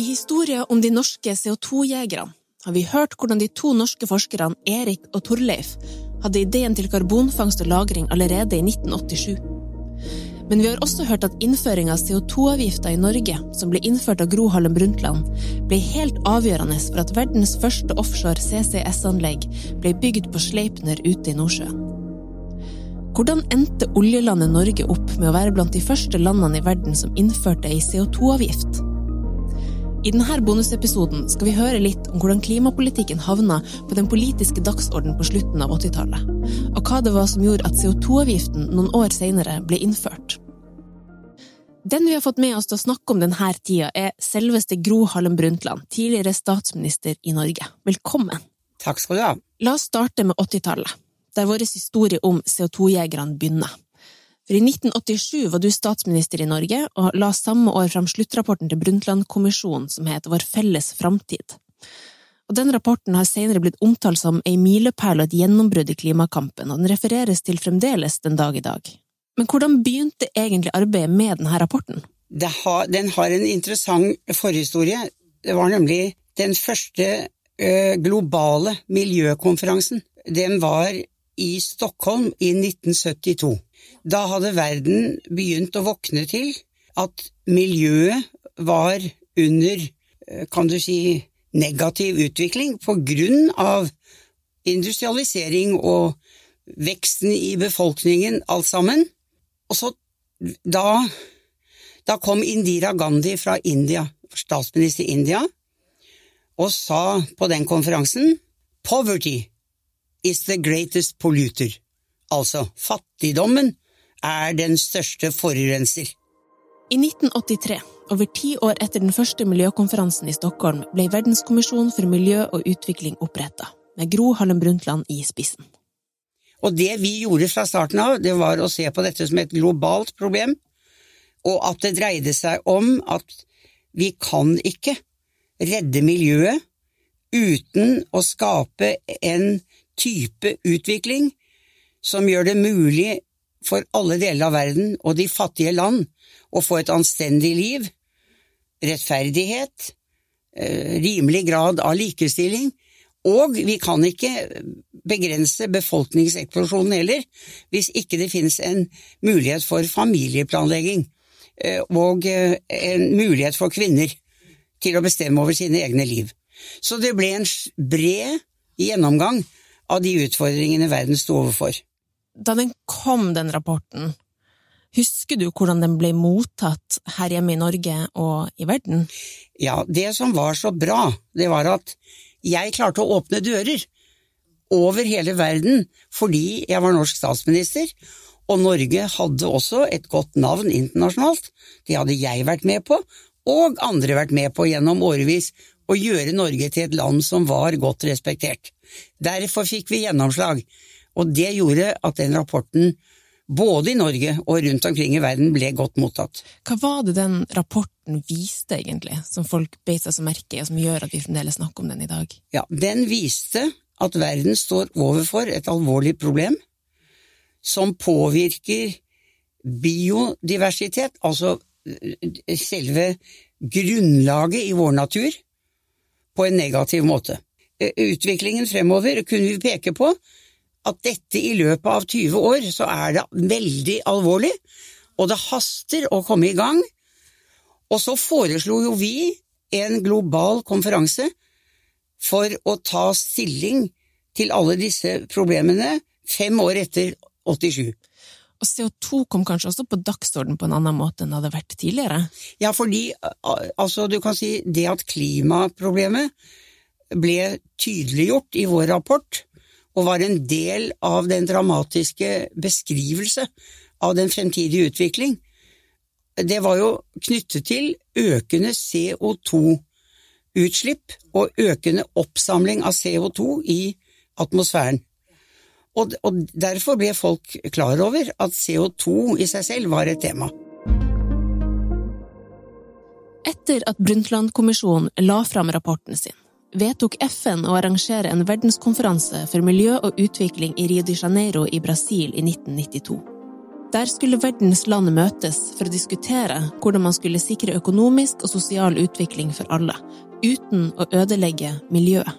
I historien om de norske CO2-jegerne har vi hørt hvordan de to norske forskerne Erik og Torleif hadde ideen til karbonfangst og -lagring allerede i 1987. Men vi har også hørt at innføring av CO2-avgifter i Norge, som ble innført av Gro Harlem Brundtland, ble helt avgjørende for at verdens første offshore CCS-anlegg ble bygd på Sleipner ute i Nordsjøen. Hvordan endte oljelandet Norge opp med å være blant de første landene i verden som innførte ei CO2-avgift? I denne bonusepisoden skal vi høre litt om hvordan klimapolitikken havna på den politiske dagsorden på slutten av 80-tallet, og hva det var som gjorde at CO2-avgiften noen år senere ble innført. Den vi har fått med oss til å snakke om denne tida, er selveste Gro Harlem Brundtland, tidligere statsminister i Norge. Velkommen! Takk skal du ha. La oss starte med 80-tallet, der vår historie om CO2-jegerne begynner. For I 1987 var du statsminister i Norge, og la samme år fram sluttrapporten til Brundtland-kommisjonen som het Vår felles framtid. Og Den rapporten har senere blitt omtalt som ei milepæl og et gjennombrudd i klimakampen, og den refereres til fremdeles den dag i dag. Men hvordan begynte egentlig arbeidet med denne rapporten? Har, den har en interessant forhistorie. Det var nemlig den første globale miljøkonferansen. Den var i Stockholm i 1972. Da hadde verden begynt å våkne til at miljøet var under, eh, kan du si, negativ utvikling på grunn av industrialisering og veksten i befolkningen, alt sammen. Og så da, da kom Indira Gandhi fra India, statsminister i India, og sa på den konferansen Poverty is the greatest polluter. Altså, fattigdommen er den største forurenser. I 1983, over ti år etter den første miljøkonferansen i Stockholm, ble Verdenskommisjonen for miljø og utvikling oppretta, med Gro Harlem Brundtland i spissen. Og det vi gjorde fra starten av, det var å se på dette som et globalt problem, og at det dreide seg om at vi kan ikke redde miljøet uten å skape en type utvikling som gjør det mulig for alle deler av verden og de fattige land å få et anstendig liv, rettferdighet, eh, rimelig grad av likestilling, og vi kan ikke begrense befolkningseksplosjonen heller, hvis ikke det finnes en mulighet for familieplanlegging eh, og eh, en mulighet for kvinner til å bestemme over sine egne liv. Så det ble en bred gjennomgang av de utfordringene verden sto overfor da den kom, den rapporten, husker du hvordan den ble mottatt her hjemme i Norge og i verden? Ja, det som var så bra, det var at jeg klarte å åpne dører over hele verden fordi jeg var norsk statsminister, og Norge hadde også et godt navn internasjonalt. Det hadde jeg vært med på, og andre vært med på gjennom årevis, å gjøre Norge til et land som var godt respektert. Derfor fikk vi gjennomslag. Og det gjorde at den rapporten, både i Norge og rundt omkring i verden, ble godt mottatt. Hva var det den rapporten viste, egentlig, som folk beit seg så merke i, og som gjør at vi fremdeles snakker om den i dag? Ja, Den viste at verden står overfor et alvorlig problem som påvirker biodiversitet, altså eh, selve grunnlaget i vår natur, på en negativ måte. Eh, utviklingen fremover kunne vi peke på at dette i løpet av 20 år så er det veldig alvorlig, og det haster å komme i gang. Og så foreslo jo vi en global konferanse for å ta stilling til alle disse problemene fem år etter 87. Og CO2 kom kanskje også på dagsorden på en annen måte enn det hadde vært tidligere? Ja, fordi altså, du kan si det at klimaproblemet ble tydeliggjort i vår rapport, og var en del av den dramatiske beskrivelse av den fremtidige utvikling, det var jo knyttet til økende CO2-utslipp og økende oppsamling av CO2 i atmosfæren. Og, og derfor ble folk klar over at CO2 i seg selv var et tema. Etter at Brundtland-kommisjonen la fram rapporten sin, vedtok FN å arrangere en verdenskonferanse for miljø og utvikling i Rio de Janeiro i Brasil i 1992. Der skulle verdens land møtes for å diskutere hvordan man skulle sikre økonomisk og sosial utvikling for alle, uten å ødelegge miljøet.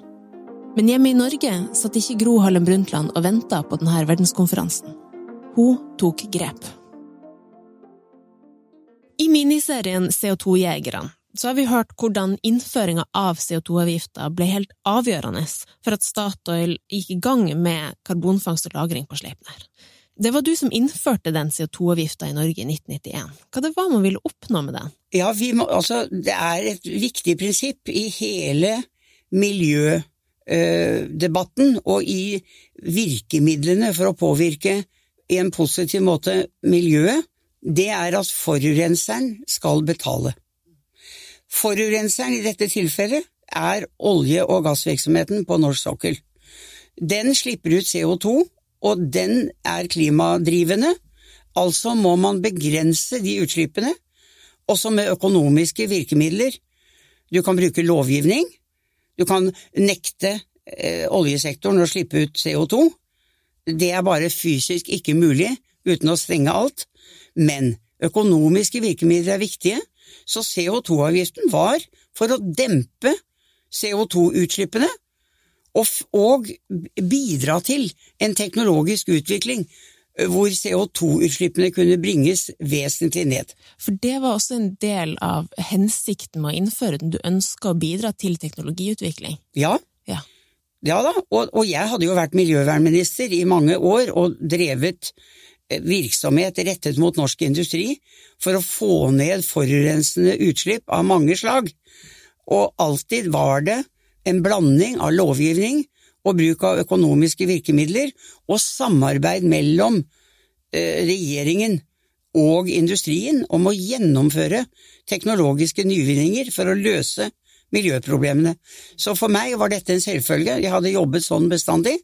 Men hjemme i Norge satt ikke Gro Harlem Brundtland og venta på denne verdenskonferansen. Hun tok grep. I miniserien CO2-jegerne så har vi hørt hvordan innføringa av CO2-avgifta ble helt avgjørende for at Statoil gikk i gang med karbonfangst og -lagring på Sleipner. Det var du som innførte den CO2-avgifta i Norge i 1991. Hva det var man ville oppnå med den? Ja, må, altså, Det er et viktig prinsipp i hele miljødebatten og i virkemidlene for å påvirke i en positiv måte miljøet, det er at forurenseren skal betale. Forurenseren i dette tilfellet er olje- og gassvirksomheten på norsk sokkel. Den slipper ut CO2, og den er klimadrivende, altså må man begrense de utslippene, også med økonomiske virkemidler. Du kan bruke lovgivning, du kan nekte eh, oljesektoren å slippe ut CO2. Det er bare fysisk ikke mulig uten å stenge alt, men økonomiske virkemidler er viktige, så CO2-avgiften var for å dempe CO2-utslippene og, og, bidra til en teknologisk utvikling hvor CO2-utslippene kunne bringes vesentlig ned. For det var også en del av hensikten med å innføre den, du ønska å bidra til teknologiutvikling? Ja. Ja, ja da, og, og jeg hadde jo vært miljøvernminister i mange år og drevet virksomhet rettet mot norsk industri for å få ned forurensende utslipp av mange slag, og alltid var det en blanding av lovgivning og bruk av økonomiske virkemidler og samarbeid mellom eh, regjeringen og industrien om å gjennomføre teknologiske nyvinninger for å løse miljøproblemene. Så for meg var dette en selvfølge, jeg hadde jobbet sånn bestandig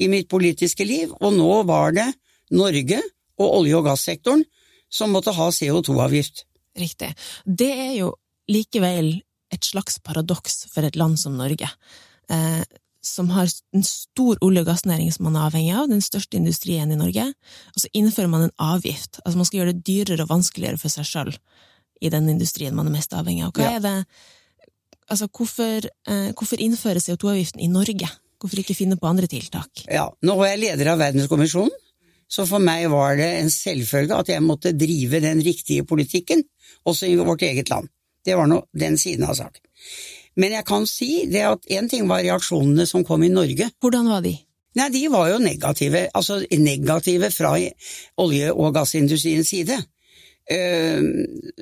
i mitt politiske liv, og nå var det Norge og olje- og gassektoren som måtte ha CO2-avgift. Riktig. Det er jo likevel et slags paradoks for et land som Norge, eh, som har en stor olje- og gassnæring som man er avhengig av, den største industrien i Norge, og så innfører man en avgift. Altså man skal gjøre det dyrere og vanskeligere for seg sjøl i den industrien man er mest avhengig av. Hva er det Altså, hvorfor, eh, hvorfor innføre CO2-avgiften i Norge? Hvorfor ikke finne på andre tiltak? Ja, nå er jeg leder av Verdenskommisjonen, så for meg var det en selvfølge at jeg måtte drive den riktige politikken, også i vårt eget land. Det var nå den siden av saken. Men jeg kan si det at én ting var reaksjonene som kom i Norge. Hvordan var de? Nei, de var jo negative, altså negative fra olje- og gassindustriens side.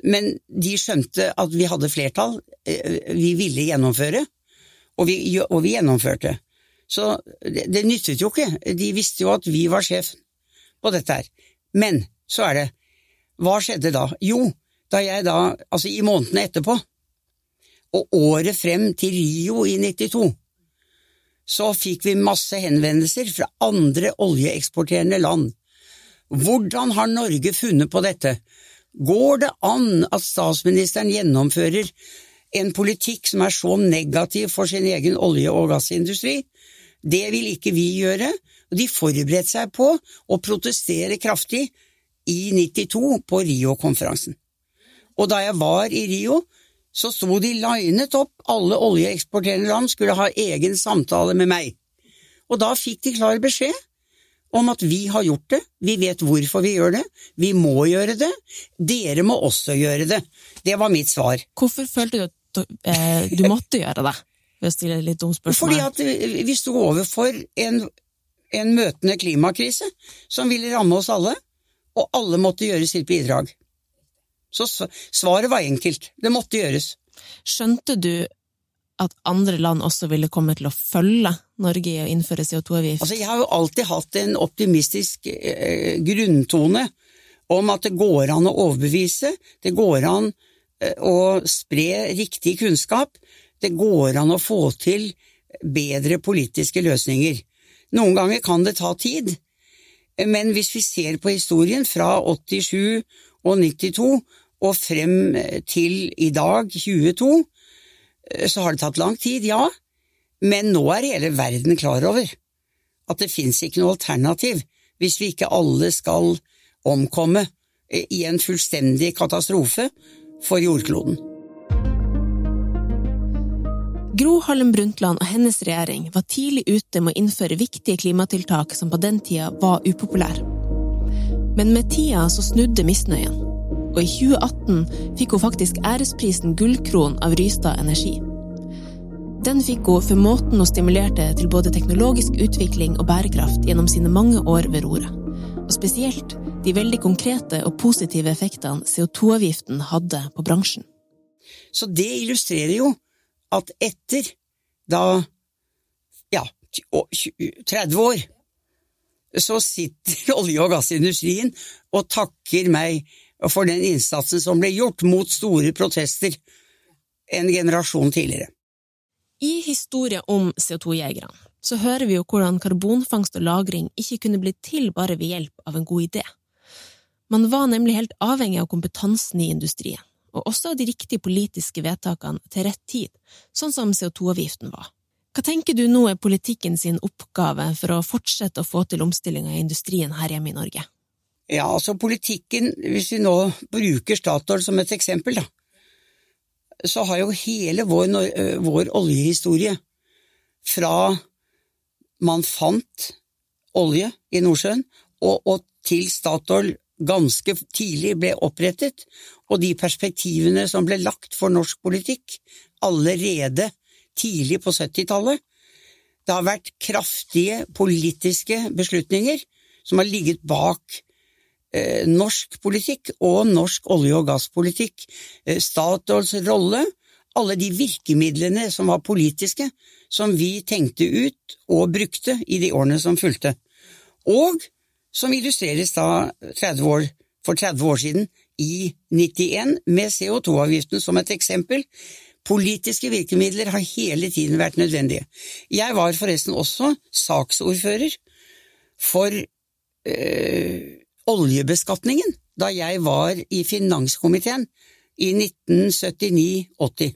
Men de skjønte at vi hadde flertall, eh, vi ville gjennomføre, og vi, og vi gjennomførte. Så det, det nyttet jo ikke, de visste jo at vi var sjefen på dette her. Men så er det, hva skjedde da? Jo, da jeg da, altså i månedene etterpå, og året frem til Rio i 92, så fikk vi masse henvendelser fra andre oljeeksporterende land. Hvordan har Norge funnet på dette? Går det an at statsministeren gjennomfører en politikk som er så negativ for sin egen olje- og gassindustri? Det vil ikke vi gjøre, og de forberedte seg på å protestere kraftig i 92 på Rio-konferansen. Og da jeg var i Rio, så sto de linet opp, alle oljeeksporterende land skulle ha egen samtale med meg. Og da fikk de klar beskjed om at vi har gjort det, vi vet hvorfor vi gjør det, vi må gjøre det, dere må også gjøre det. Det var mitt svar. Hvorfor følte du at eh, du måtte gjøre det? Ved å stille litt dumt spørsmål. Fordi at vi sto overfor en en møtende klimakrise som ville ramme oss alle, og alle måtte gjøre sitt bidrag. Så svaret var enkelt, det måtte gjøres. Skjønte du at andre land også ville komme til å følge Norge i å innføre CO2-avgift? Altså, jeg har jo alltid hatt en optimistisk eh, grunntone om at det går an å overbevise, det går an eh, å spre riktig kunnskap, det går an å få til bedre politiske løsninger. Noen ganger kan det ta tid, men hvis vi ser på historien fra 87 og 92 og frem til i dag, 22, så har det tatt lang tid, ja, men nå er hele verden klar over at det fins ikke noe alternativ hvis vi ikke alle skal omkomme i en fullstendig katastrofe for jordkloden. Gro Harlem Brundtland og hennes regjering var tidlig ute med å innføre viktige klimatiltak som på den tida var upopulære. Men med tida så snudde misnøyen, og i 2018 fikk hun faktisk æresprisen Gullkron av Rystad Energi. Den fikk hun for måten hun stimulerte til både teknologisk utvikling og bærekraft gjennom sine mange år ved roret, og spesielt de veldig konkrete og positive effektene CO2-avgiften hadde på bransjen. Så det illustrerer jo at etter da ja, 30 år, så sitter olje- og gassindustrien og takker meg for den innsatsen som ble gjort mot store protester en generasjon tidligere. I historien om CO2-jegerne så hører vi jo hvordan karbonfangst og -lagring ikke kunne bli til bare ved hjelp av en god idé. Man var nemlig helt avhengig av kompetansen i industrien, og også de riktige politiske vedtakene til rett tid, sånn som CO2-avgiften var. Hva tenker du nå er politikken sin oppgave for å fortsette å få til omstillinga i industrien her hjemme i Norge? Ja, altså politikken, hvis vi nå bruker Statoil som et eksempel, da, så har jo hele vår, vår oljehistorie, fra man fant olje i Nordsjøen og, og til Statoil ganske tidlig ble opprettet, og de perspektivene som ble lagt for norsk politikk allerede tidlig på 70-tallet. Det har vært kraftige politiske beslutninger som har ligget bak eh, norsk politikk og norsk olje- og gasspolitikk, eh, Statoils rolle, alle de virkemidlene som var politiske, som vi tenkte ut og brukte i de årene som fulgte, og som illustreres da 30 år, for 30 år siden, i 91, med CO2-avgiften som et eksempel. Politiske virkemidler har hele tiden vært nødvendige. Jeg var forresten også saksordfører for øh, oljebeskatningen da jeg var i finanskomiteen i 1979–80.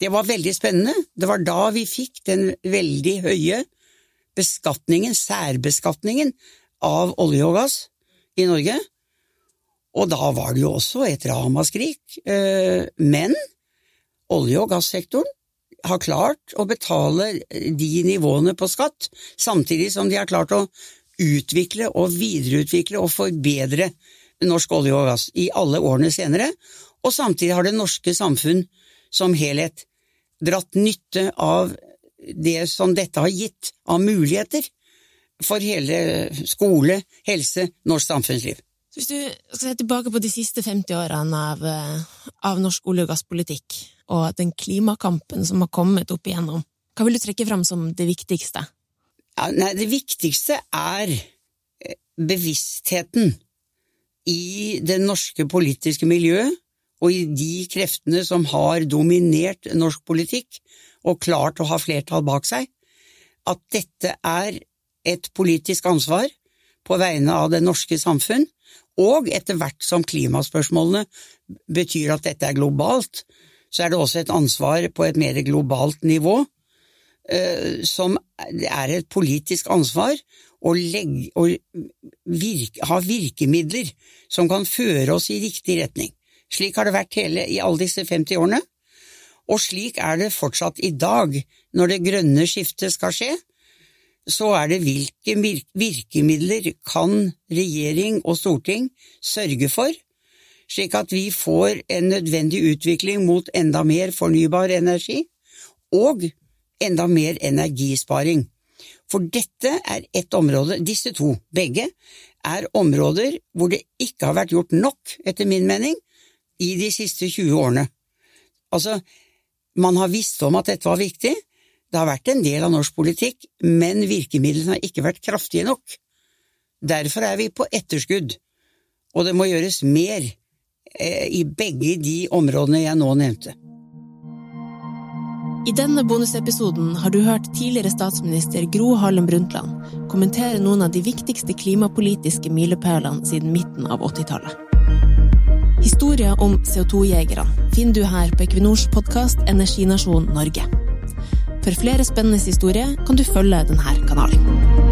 Det var veldig spennende. Det var da vi fikk den veldig høye beskatningen, særbeskatningen, av olje og gass i Norge. Og da var det jo også et ramaskrik. Eh, men olje- og gassektoren har klart å betale de nivåene på skatt, samtidig som de har klart å utvikle og videreutvikle og forbedre norsk olje og gass i alle årene senere, og samtidig har det norske samfunn som helhet dratt nytte av det som dette har gitt av muligheter for hele skole, helse, norsk samfunnsliv. Så hvis du skal se tilbake på de siste 50 årene av, eh, av norsk olje- og gasspolitikk, og den klimakampen som har kommet opp igjennom, hva vil du trekke fram som det viktigste? Ja, nei, det viktigste er eh, bevisstheten i det norske politiske miljøet og i de kreftene som har dominert norsk politikk og klart å ha flertall bak seg, at dette er et politisk ansvar på vegne av det norske samfunn, og etter hvert som klimaspørsmålene betyr at dette er globalt, så er det også et ansvar på et mer globalt nivå Eh, som er et politisk ansvar å, legge, å virke, ha virkemidler som kan føre oss i riktig retning. Slik har det vært hele, i alle disse 50 årene, og slik er det fortsatt i dag. Når det grønne skiftet skal skje, så er det hvilke virkemidler kan regjering og storting sørge for, slik at vi får en nødvendig utvikling mot enda mer fornybar energi, og enda mer energisparing. For dette er ett område, disse to, begge, er områder hvor det ikke har vært gjort nok, etter min mening, i de siste 20 årene. Altså, man har visst om at dette var viktig, det har vært en del av norsk politikk, men virkemidlene har ikke vært kraftige nok. Derfor er vi på etterskudd, og det må gjøres mer eh, i begge de områdene jeg nå nevnte. I denne bonusepisoden har du hørt tidligere statsminister Gro Harlem Brundtland kommentere noen av de viktigste klimapolitiske milepælene siden midten av 80-tallet. Historia om CO2-jegerne finner du her på Equinors podkast Energinasjon Norge. For flere spennende historier kan du følge denne kanalen.